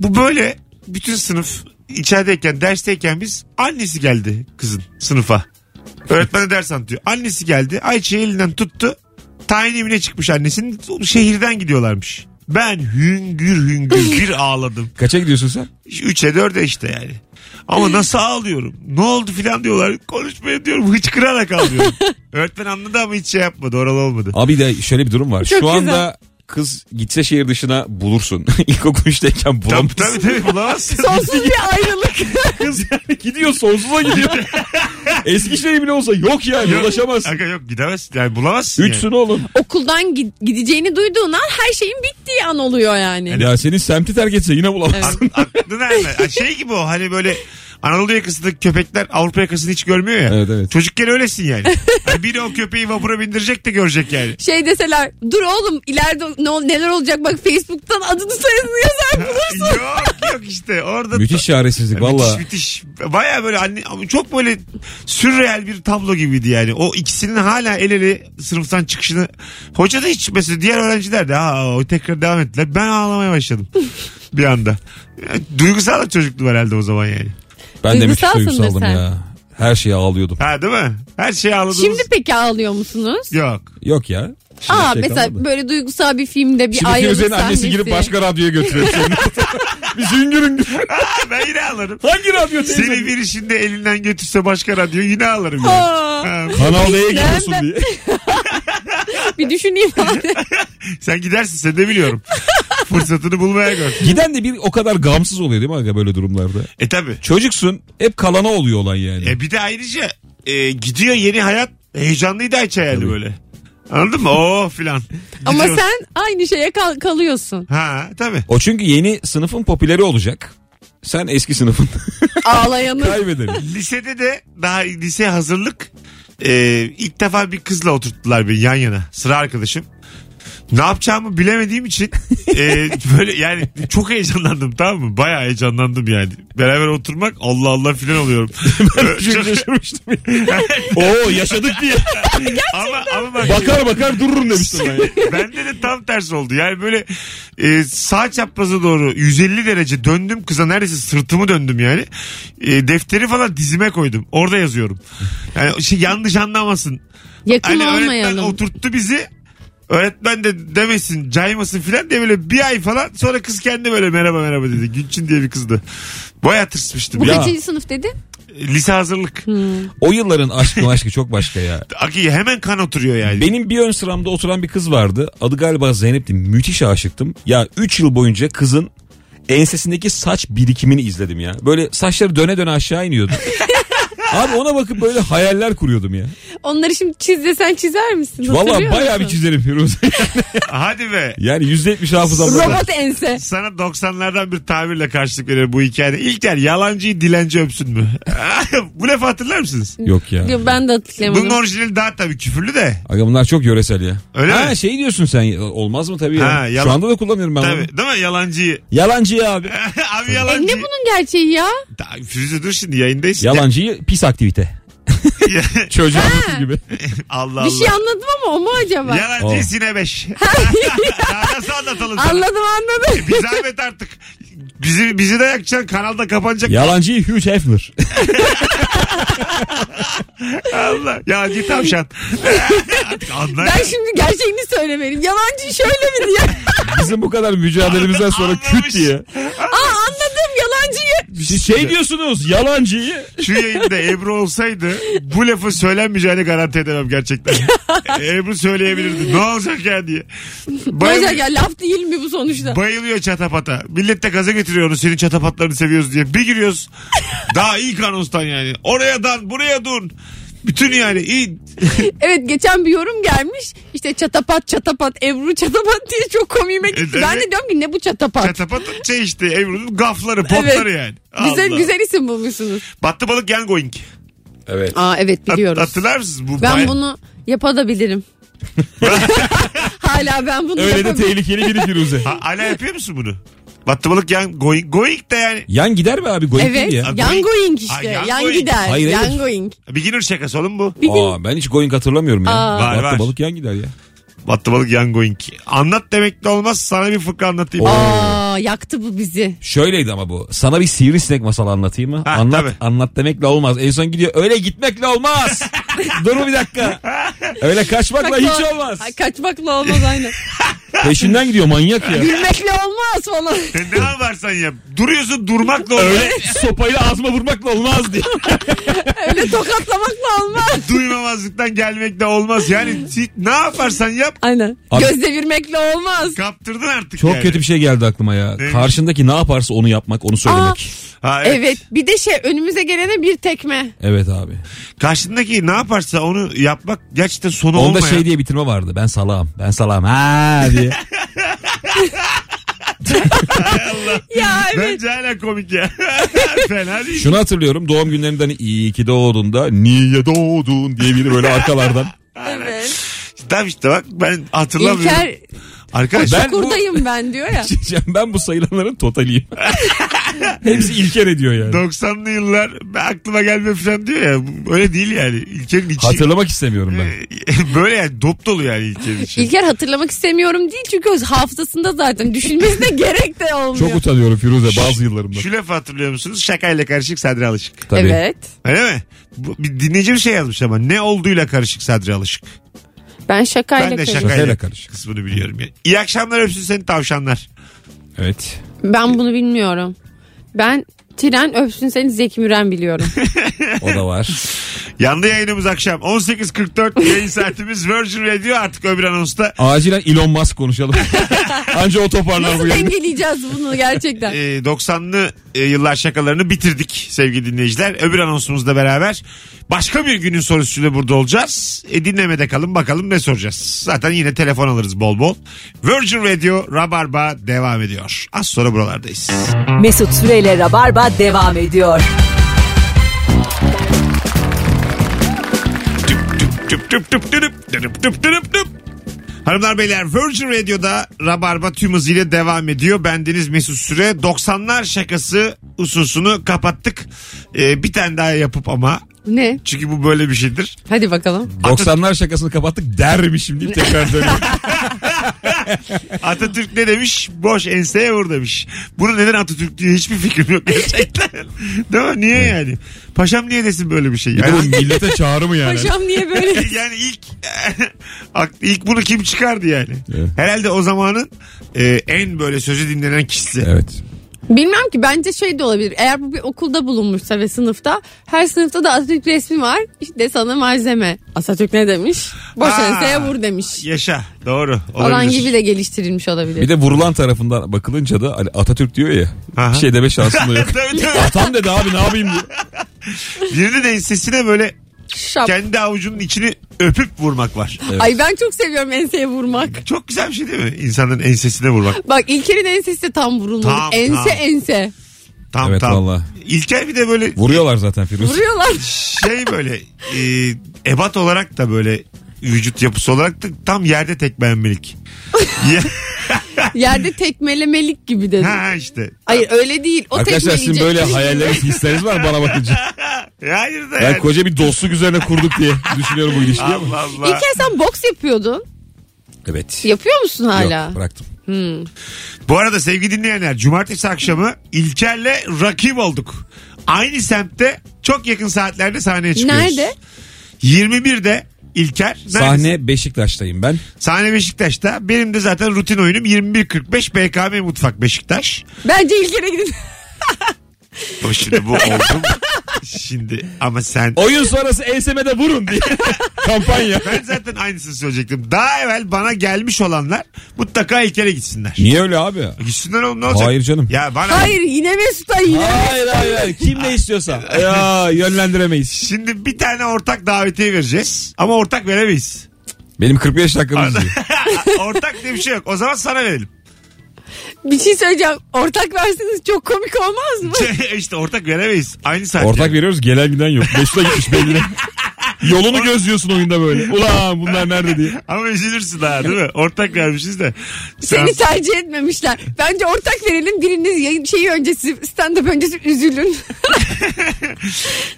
Bu böyle bütün sınıf içerideyken dersteyken biz annesi geldi kızın sınıfa. Öğretmene ders anlatıyor. Annesi geldi Ayça'yı elinden tuttu. Tayin evine çıkmış annesinin şehirden gidiyorlarmış. Ben hüngür hüngür bir (laughs) ağladım. Kaça gidiyorsun sen? 3'e 4'e işte yani. Ama nasıl ağlıyorum? Ne oldu filan diyorlar. Konuşmaya diyorum. Hıçkırarak ağlıyorum. (laughs) Öğretmen anladı ama hiç şey yapmadı. Oralı olmadı. Abi de şöyle bir durum var. Çok Şu güzel. anda kız gitse şehir dışına bulursun. (laughs) İlkokul 3'teyken Tabii bulamazsın. tabii, tabii bulamazsın. (laughs) Sonsuz bir ayrılık. (laughs) Kız yani gidiyor sonsuza gidiyor. Eskişehir bile olsa yok yani Yok. ulaşamazsın. Aga yok gidemezsin. Yani bulamazsın Üçsün yani. oğlum. Okuldan gi- gideceğini duyduğun an her şeyin bittiği an oluyor yani. Ya senin semti terk etse yine bulamazsın. Ak- Aklına erme. Şey gibi o hani böyle Anadolu yakasındaki köpekler Avrupa yakasını hiç görmüyor ya. Evet, evet. Çocukken öylesin yani. (laughs) Hani biri o köpeği vapura bindirecek de görecek yani. Şey deseler dur oğlum ileride ne, neler olacak bak Facebook'tan adını soyadını yazar bulursun. yok yok işte orada. Müthiş çaresizlik valla. Müthiş müthiş. Baya böyle anne, çok böyle sürreel bir tablo gibiydi yani. O ikisinin hala el ele sınıftan çıkışını. Hoca da hiç mesela diğer öğrenciler de ha, o tekrar devam ettiler. Ben ağlamaya başladım (laughs) bir anda. Yani, duygusal da çocukluğum herhalde o zaman yani. Ben de müthiş Duygusalsındır duygusaldım sen. ya. Her şeye ağlıyordum. Ha değil mi? Her şeyi ağladınız. Şimdi peki ağlıyor musunuz? Yok. Yok ya. Şimdi Aa şey mesela kalmadı. böyle duygusal bir filmde bir Şimdi ayrılık Firuze'nin annesi sahnesi. girip başka radyoya götürüyor seni. Biz hüngür hüngür. Ha, ben yine ağlarım. Hangi radyo teyze? Seni biri şimdi elinden götürse başka radyo yine ağlarım yani. Aa, Ha, Kanal D'ye gidiyorsun Ben- diye. (laughs) bir düşüneyim (laughs) sen gidersin sen de biliyorum. (laughs) Fırsatını bulmaya gör. Giden de bir o kadar gamsız oluyor değil mi aga böyle durumlarda? E tabi. Çocuksun hep kalana oluyor olan yani. E bir de ayrıca e, gidiyor yeni hayat heyecanlıydı Ayça yani böyle. Anladın mı? Oo filan. Ama Gidiyor. sen aynı şeye kal- kalıyorsun. Ha tabi. O çünkü yeni sınıfın popüleri olacak. Sen eski sınıfın (laughs) Ağlayanı. kaybedeni. Lisede de daha lise hazırlık e, ilk defa bir kızla oturttular beni yan yana. Sıra arkadaşım. Ne yapacağımı bilemediğim için (laughs) e, böyle yani çok heyecanlandım tamam mı? Bayağı heyecanlandım yani. Beraber oturmak Allah Allah filan oluyorum. (laughs) Çok şaşırmıştım. (laughs) Oo yaşadık diye. ama, ama bak, Bakar bakar dururum demiştim ben. Bende de tam tersi oldu. Yani böyle e, sağ çapraza doğru 150 derece döndüm kıza neredeyse sırtımı döndüm yani. E, defteri falan dizime koydum. Orada yazıyorum. Yani şey yanlış anlamasın. Yakın Hani öğretmen olmayalım. oturttu bizi. Öğretmen de demesin caymasın filan diye böyle bir ay falan sonra kız kendi böyle merhaba merhaba dedi. Gülçin diye bir kızdı. Baya tırsmıştım. Bu ya. kaçıncı sınıf dedi? Lise hazırlık. O yılların aşkı aşkı çok başka ya. (laughs) Aki hemen kan oturuyor yani. Benim bir ön sıramda oturan bir kız vardı. Adı galiba Zeynep'ti. Müthiş aşıktım. Ya 3 yıl boyunca kızın ensesindeki saç birikimini izledim ya. Böyle saçları döne döne aşağı iniyordu. (laughs) Abi ona bakıp böyle hayaller kuruyordum ya. Onları şimdi çiz desen çizer misin? Vallahi Hatırlıyor bayağı bir çizerim Firuze. (laughs) Hadi be. yani %70 hafızam var. Robot ense. Sana 90'lardan bir tabirle karşılık veriyor bu hikayede. İlker yalancıyı dilenci öpsün mü? (laughs) bu lafı hatırlar mısınız? Yok ya. Yok, Ben de hatırlayamadım. Bunun orijinali daha tabii küfürlü de. Aga bunlar çok yöresel ya. Öyle ha, mi? şey diyorsun sen olmaz mı tabii ya. Ha, yalan- Şu anda da kullanıyorum ben bunu. Tabii değil mi yalancıyı? Yalancıyı abi. (laughs) abi E yalancı. ne bunun gerçeği ya? Da- Firuze dur şimdi yayındayız. Yalancıyı pis aktivite. (laughs) Çocuğa gibi. Allah Bir şey Allah. anladım ama o mu acaba? Yalancıyı Oh. sine beş. (laughs) Daha nasıl anlatalım sana? Anladım anladım. Bir zahmet artık. Bizi, bizi de yakacaksın. Kanalda kapanacak. Yalancıyı Hugh Hefner. (laughs) Allah. Yalancı tavşan. artık anla. Ben şimdi gerçeğini söylemeliyim. Yalancı şöyle mi diye. Bizim bu kadar mücadelemizden sonra Anlamış. küt diye. Aa anladım yalancıyı. Siz şey diyorsunuz yalancıyı. Şu yayında Ebru olsaydı bu lafı söylenmeyeceğini garanti edemem gerçekten. (laughs) Ebru söyleyebilirdi. Ne olacak ya diye. Bayıl- Hocam ya laf değil mi bu sonuçta? bayılıyor çatapata. Millet de gaza getiriyor onu senin çatapatlarını seviyoruz diye. Bir giriyoruz. Daha ilk anonstan yani. Oraya dan buraya dur. Bütün yani iyi. (laughs) Evet geçen bir yorum gelmiş. İşte çatapat çatapat Ebru çatapat diye çok komiğime gitti. Evet. Ben de diyorum ki ne bu çatapat? Çatapat şey işte Ebru'nun gafları potları yani. Güzel Allah. güzel isim bulmuşsunuz. Battı balık yan going. Evet. Aa evet Hat- biliyoruz. Hatırlar mısınız? Bu Ben baya- bunu yapabilirim. (laughs) (laughs) Hala ben bunu Öyle de tehlikeli biri Firuze. Ha, hala yapıyor musun bunu? Battı balık yan going. Going de yani. Yan gider mi abi? Going Evet. ya. Yan going- işte. yan yan going. gider. Hayır, yan hayır. going. Beginner şakası oğlum bu. Aa, ben hiç going hatırlamıyorum ya. Aa. Var, Battı var. balık yan gider ya. Battı balık yan going. Anlat demek de olmaz. Sana bir fıkra anlatayım. Aa yaktı bu bizi. Şöyleydi ama bu. Sana bir sivrisinek masalı anlatayım mı? Ha, anlat tabii. anlat demekle olmaz. En son gidiyor öyle gitmekle olmaz. (laughs) Dur bir dakika. Öyle kaçmakla Bak, hiç olmaz. Kaçmakla olmaz aynen. (laughs) Peşinden gidiyor manyak ya. Gülmekle olmaz falan. (laughs) Ne yaparsan yap. Duruyorsun durmakla olmaz. Öyle sopayla ağzıma vurmakla olmaz diye. Öyle tokatlamakla olmaz. Duymamazlıktan gelmekle olmaz. Yani ne yaparsan yap Aynen. Abi- Göz devirmekle olmaz. kaptırdın artık Çok yani. kötü bir şey geldi aklıma ya. Neymiş? Karşındaki ne yaparsa onu yapmak, onu söylemek. Ha, Evet. Bir de şey önümüze gelene bir tekme. Evet abi. Karşındaki ne yaparsa onu yapmak gerçekten sonu Onda olmayan. şey diye bitirme vardı. Ben salağım. Ben salağım. Ha diye. (laughs) (laughs) Ya evet. Bence hala komik ya. (laughs) Fena değil. Şunu hatırlıyorum. Doğum günlerinde hani iyi ki doğdun da niye doğdun diye biri böyle arkalardan. Evet. Tamam işte bak ben hatırlamıyorum. İlker Arkadaş Ben bu- kurdayım ben diyor ya. (laughs) ben bu sayılanların totaliyim. (laughs) Hepsi İlker ediyor yani. 90'lı yıllar ben aklıma gelme falan diyor ya. Öyle değil yani. İlker'in içi. Hatırlamak istemiyorum ben. (laughs) Böyle yani dop dolu yani İlker'in içi. İlker hatırlamak istemiyorum değil çünkü o hafızasında zaten düşünmesine gerek de olmuyor. Çok utanıyorum Firuze bazı yıllarımda. Şu lafı hatırlıyor musunuz? Şakayla karışık Sadri Alışık. Tabii. Evet. Öyle mi? Bu, bir dinleyici bir şey yazmış ama. Ne olduğuyla karışık Sadri Alışık. Ben şakayla Ben de karışık. şakayla, Şakayla karışık. kısmını biliyorum. Yani. İyi akşamlar öpsün seni tavşanlar. Evet. Ben bunu bilmiyorum. Ben tren öpsün seni Zeki Müren biliyorum. O da var. (laughs) Yandı yayınımız akşam. 18.44 yayın saatimiz Virgin Radio artık öbür anonsta. Acilen Elon Musk konuşalım. (laughs) Anca o toparlar bu Nasıl yayını. dengeleyeceğiz bunu gerçekten? e, 90'lı e, yıllar şakalarını bitirdik sevgili dinleyiciler. Öbür anonsumuzla beraber başka bir günün sorusuyla burada olacağız. E, dinlemede kalın bakalım ne soracağız. Zaten yine telefon alırız bol bol. Virgin Radio Rabarba devam ediyor. Az sonra buralardayız. Mesut Süreyle Rabarba devam ediyor. Tüp tüp tüp tüp tüp tüp tüp tüp. Hanımlar beyler Virgin Radio'da Rabarba tüm hızıyla devam ediyor. Bendeniz Mesut Süre 90'lar şakası hususunu kapattık. Ee, bir tane daha yapıp ama ne? çünkü bu böyle bir şeydir. Hadi bakalım. 90'lar şakasını kapattık dermişim deyip (laughs) tekrar dönüyor. (laughs) Atatürk ne demiş? Boş enseye vur demiş. Bunu neden Atatürk diyor hiçbir fikrim yok gerçekten. (laughs) Değil mi? Niye yani? Paşam niye desin böyle bir şey? Bir de bu Yani, millete çağrı mı yani? Paşam niye böyle? yani ilk ak- ilk bunu kim çıkardı yani? Evet. Herhalde o zamanın e, en böyle sözü dinlenen kişisi. Evet. Bilmem ki bence şey de olabilir. Eğer bu bir okulda bulunmuşsa ve sınıfta her sınıfta da Atatürk resmi var. İşte sana malzeme. Atatürk ne demiş? Boş Aa. enseye vur demiş. Yaşa. Doğru. Falan Olabilir. gibi de geliştirilmiş olabilir. Bir de vurulan tarafından bakılınca da hani Atatürk diyor ya. Aha. Bir şey deme şansın da yok. (laughs) Atam dedi abi ne yapayım diyor. Birinin ensesine böyle Şap. kendi avucunun içini öpüp vurmak var. Evet. Ay ben çok seviyorum enseye vurmak. Çok güzel bir şey değil mi? İnsanın ensesine vurmak. Bak İlker'in ensesi de tam vurulmadı. Tam, ense tam. ense. Tam Evet, tam. valla. İlker bir de böyle Vuruyorlar zaten Firuze. Vuruyorlar. şey böyle e, ebat olarak da böyle vücut yapısı olarak da tam yerde tek beğenmelik. (laughs) (laughs) Yerde tekmelemelik gibi dedim. ha işte. Hayır öyle değil. O Arkadaşlar sizin tekmeleyecek. böyle hayalleriniz, hisleriniz var mı bana bakınca. (laughs) Hayır da Ben yani. koca bir dostluk üzerine kurduk diye düşünüyorum bu ilişkiyi ama. Allah Allah. İlker sen boks yapıyordun. Evet. Yapıyor musun hala? Yok bıraktım. Bu arada sevgili dinleyenler cumartesi akşamı İlker'le rakip olduk. Aynı semtte çok yakın saatlerde sahneye çıkıyoruz. Nerede? 21'de İlker. Neredesin? Sahne Beşiktaş'tayım ben. Sahne Beşiktaş'ta. Benim de zaten rutin oyunum 21.45 BKM Mutfak Beşiktaş. Bence İlker'e gidin. O şimdi bu oldu mu? (laughs) Şimdi ama sen... Oyun sonrası enseme de vurun diye. (laughs) Kampanya. Ben zaten aynısını söyleyecektim. Daha evvel bana gelmiş olanlar mutlaka İlker'e gitsinler. Niye öyle abi? Gitsinler oğlum ne olacak? Hayır canım. Ya bana... Hayır yine Mesut'a yine. Hayır hayır hayır. Kim ne istiyorsa. Ya yönlendiremeyiz. Şimdi bir tane ortak davetiye vereceğiz. Ama ortak veremeyiz. Benim 45 dakikamız (laughs) diyor. ortak diye bir şey yok. O zaman sana verelim. Bir şey söyleyeceğim. Ortak verseniz çok komik olmaz mı? (laughs) işte ortak veremeyiz. Aynı saatte. Ortak veriyoruz gelen giden yok. Mesut'a gitmiş belli. (laughs) Yolunu gözlüyorsun oyunda böyle. Ulan bunlar nerede diye. (laughs) Ama üzülürsün ha değil mi? Ortak vermişiz de. Sen- Seni tercih etmemişler. Bence ortak verelim. Biriniz yayın şeyi öncesi stand-up öncesi üzülün.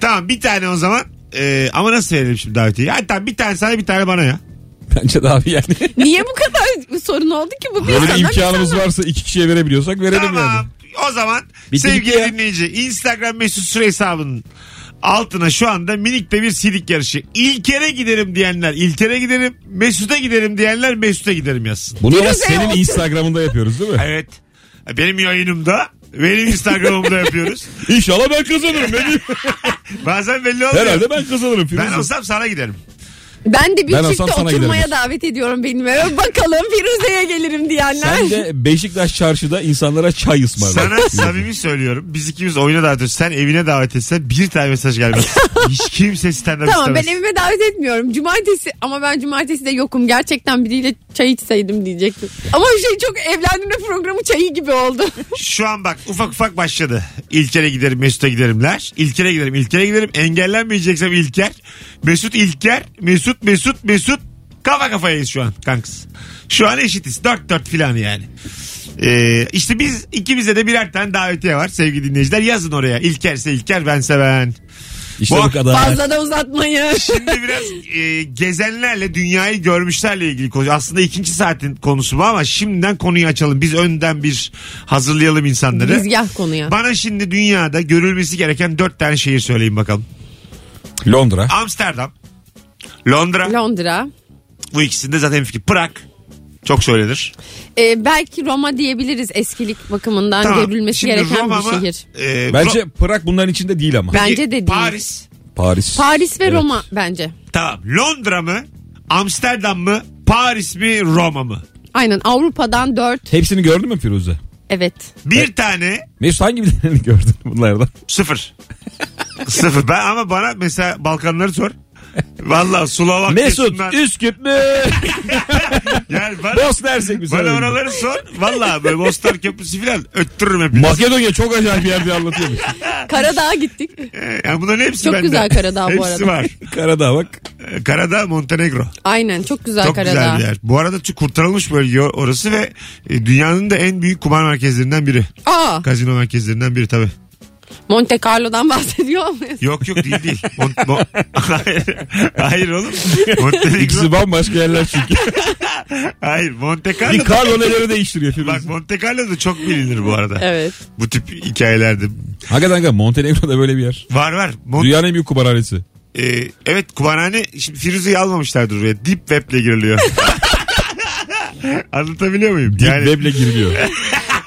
Tamam bir tane o zaman. Ee, ama nasıl verelim şimdi davetiyeyi? Hatta bir tane sana bir tane bana ya. Bence de abi yani. (laughs) Niye bu kadar sorun oldu ki bu? Bir Böyle bir insandan imkanımız insana. varsa iki kişiye verebiliyorsak verelim tamam. yani. O zaman Bitti sevgili ya. dinleyici Instagram mesut süre hesabının Altına şu anda minik de bir sidik yarışı. İlker'e giderim diyenler İlker'e giderim. Mesut'a giderim diyenler Mesut'a giderim yazsın. Bunu ama senin olsun. Instagram'ında yapıyoruz değil mi? Evet. Benim yayınımda benim Instagram'ımda yapıyoruz. İnşallah ben kazanırım. Ne diyeyim? (laughs) Bazen belli olmuyor. Herhalde ben kazanırım. Ben Firuze. olsam sana giderim. Ben de bir Ben çifte olsam sana oturmaya giderim. davet ediyorum benim eve. (laughs) Bakalım Firuze'ye gelirim diyenler. Sen de Beşiktaş çarşıda insanlara çay ısmarla. Sana samimi söylüyorum. Biz ikimiz oyuna davet ediyoruz. Sen evine davet etsen bir tane mesaj gelmez. (laughs) Hiç kimse stand-up Tamam ben istemez. evime davet etmiyorum. Cumartesi ama ben cumartesi de yokum. Gerçekten biriyle çay içseydim diyecektim. Ama şey çok evlendirme programı çayı gibi oldu. (laughs) Şu an bak ufak ufak başladı. İlker'e giderim Mesut'a giderimler. İlker'e giderim İlker'e giderim. Engellenmeyeceksem İlker. Mesut İlker. Mesut Mesut Mesut. Kafa kafayayız şu an kanks. Şu an eşitiz. Dört dört filan yani. Ee, işte biz ikimize de birer tane davetiye var sevgili dinleyiciler. Yazın oraya. İlkerse İlker bense ben. İşte Bu- bu kadar. Fazla da uzatmayın. Şimdi biraz e, gezenlerle dünyayı görmüşlerle ilgili konu. Aslında ikinci saatin konusu bu ama şimdiden konuyu açalım. Biz önden bir hazırlayalım insanları. Dizgah konuya. Bana şimdi dünyada görülmesi gereken dört tane şehir söyleyin bakalım. Londra. Amsterdam, Londra, Londra. bu ikisinde zaten fikir. Prag, çok söylenir. Ee, belki Roma diyebiliriz eskilik bakımından Tamam. görülmesi Şimdi gereken Roma bir mı? şehir. Ee, Bence Ro- Prag bunların içinde değil ama. Bence de değil. Paris, Paris. Paris ve Evet. Roma bence. tamam. Londra mı, Amsterdam mı, Paris mi, Roma mı? Aynen Avrupa'dan dört. Hepsini gördün mü Firuze? Evet. Bir tane Mesut hangi birini gördün bunlardan? Sıfır. (laughs) Sıfır. Ben ama bana mesela Balkanları sor. Valla Slovak Mesut Üsküp mü? (laughs) Yani bana, Bosna Hersek mi? bana oraları sor. Valla böyle Mostar Köprüsü falan öttürürüm hepinizi. Makedonya çok acayip bir yerde anlatıyormuş. (laughs) Karadağ'a gittik. Ee, yani bunların hepsi Çok bende. güzel Karadağ bu Hepsi arada. var. Karadağ bak. Ee, Karadağ Montenegro. Aynen çok güzel Çok Karadağ. güzel bir yer. Bu arada çok kurtarılmış bölge orası ve e, dünyanın da en büyük kumar merkezlerinden biri. Aa, Kazino merkezlerinden biri tabii. Monte Carlo'dan (laughs) bahsediyor muyuz? Yok yok değil değil. Mon- Mo- (laughs) hayır, hayır oğlum. Montenegro. İkisi bambaşka yerler çünkü. (laughs) Hayır Monte bir Carlo. Carlo neleri değiştiriyor Firuze. Bak Monte Carlo da çok bilinir bu arada. Evet. Bu tip hikayelerde. Hakikaten hakikaten Montenegro'da böyle bir yer. Var var. Mon- Dünyanın en büyük kumarhanesi. Ee, evet kumarhane şimdi Firuze'yi almamışlardır oraya. Deep web'le giriliyor. Anlatabiliyor muyum? Deep Yani web'le giriliyor.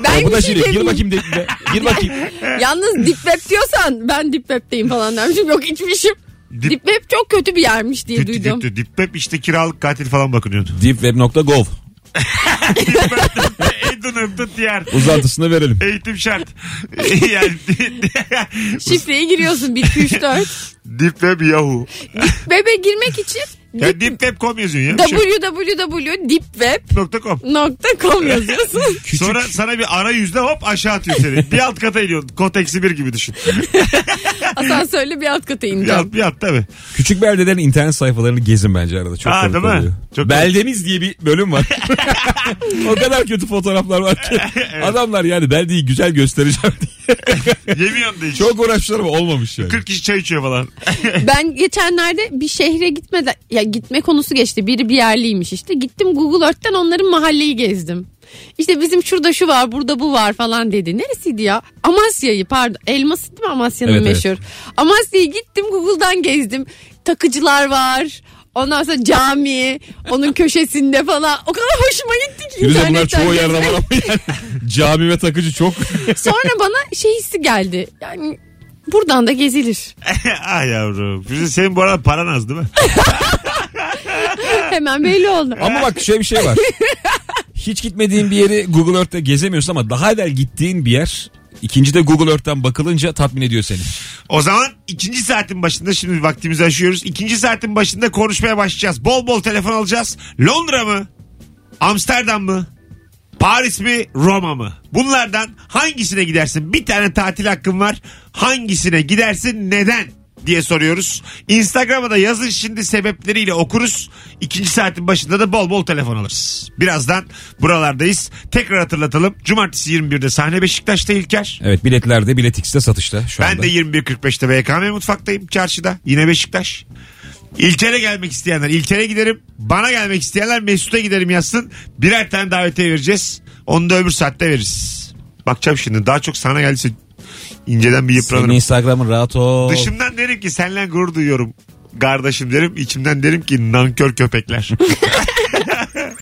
Ben Bu da bir şey şimdi gir diyeyim. bakayım deep web'e. Gir bakayım. (laughs) Yalnız deep web diyorsan ben deep web'teyim falan dermişim. Yok içmişim. Deep- Deep web çok kötü bir yermiş diye kötü duydum. kötü. Deep web işte kiralık katil falan bakınıyordu. (laughs) Deepweb.gov. Diğer. Uzantısını verelim. Eğitim şart. (laughs) yani Şifreyi giriyorsun 1 2 3 4. Deep web Yahoo. Web'e girmek için Ya deep, deep web.com yazıyorsun ya. Şey- www.deepweb.com nokta com. yazıyorsun. (laughs) Sonra sana bir arayüzde hop aşağı atıyor seni. (laughs) bir alt kata iniyorsun. Kod eksi bir gibi düşün. (laughs) Asansörle bir alt kata Bir ineceğim. alt, bir alt tabii. Küçük beldelerin internet sayfalarını gezin bence arada. Çok Aa, komik değil mi? oluyor. Çok Beldemiz diye bir bölüm var. o kadar kötü fotoğraflar var ki. Adamlar yani beldeyi güzel göstereceğim diye. Yemiyorsun da hiç. Çok uğraşmışlar ama olmamış yani. 40 kişi çay içiyor falan. Ben geçenlerde bir şehre gitmeden ya gitme konusu geçti. Biri bir yerliymiş işte. Gittim Google Earth'ten onların mahalleyi gezdim. İşte bizim şurada şu var burada bu var falan dedi. Neresiydi ya? Amasya'yı pardon. Elması değil mi Amasya'nın Evet, meşhur? Amasya'yı gittim Google'dan gezdim. Takıcılar var. Ondan sonra cami, onun köşesinde falan. O kadar hoşuma gitti ki. Firuze bunlar çoğu yerde var ama yani cami ve takıcı çok. (laughs) Sonra bana şey hissi geldi. Yani buradan da gezilir. (laughs) ah yavrum. Firuze senin bu arada paran az değil mi? (laughs) (laughs) Hemen belli oldu. ama bak şöyle bir şey var. (laughs) Hiç gitmediğin bir yeri Google Earth'te gezemiyorsun ama daha evvel gittiğin bir yer ikinci de Google Earth'ten bakılınca tatmin ediyor seni. O zaman ikinci saatin başında şimdi vaktimizi aşıyoruz. İkinci saatin başında konuşmaya başlayacağız. Bol bol telefon alacağız. Londra mı? Amsterdam mı? Paris mi? Roma mı? Bunlardan hangisine gidersin? Bir tane tatil hakkın var. Hangisine gidersin? Neden? Diye soruyoruz. Instagram'a da yazın şimdi sebepleriyle okuruz. İkinci saatin başında da bol bol telefon alırız. Birazdan buralardayız. Tekrar hatırlatalım. Cumartesi 21'de sahne Beşiktaş'ta İlker. Evet biletlerde Bilet X'te satışta şu Ben anda. de 21.45'te BKM mutfaktayım çarşıda. Yine Beşiktaş. İlker'e gelmek isteyenler İlker'e giderim. Bana gelmek isteyenler Mesut'a giderim yazsın. Birer tane davetiye vereceğiz. Onu da öbür saatte veririz. Bakacağım şimdi daha çok sana geldiyse inceden bir Senin yıpranırım. Instagram'ın rahat ol. Dışımdan derim ki seninle gurur duyuyorum. Kardeşim derim içimden derim ki nankör köpekler. (laughs)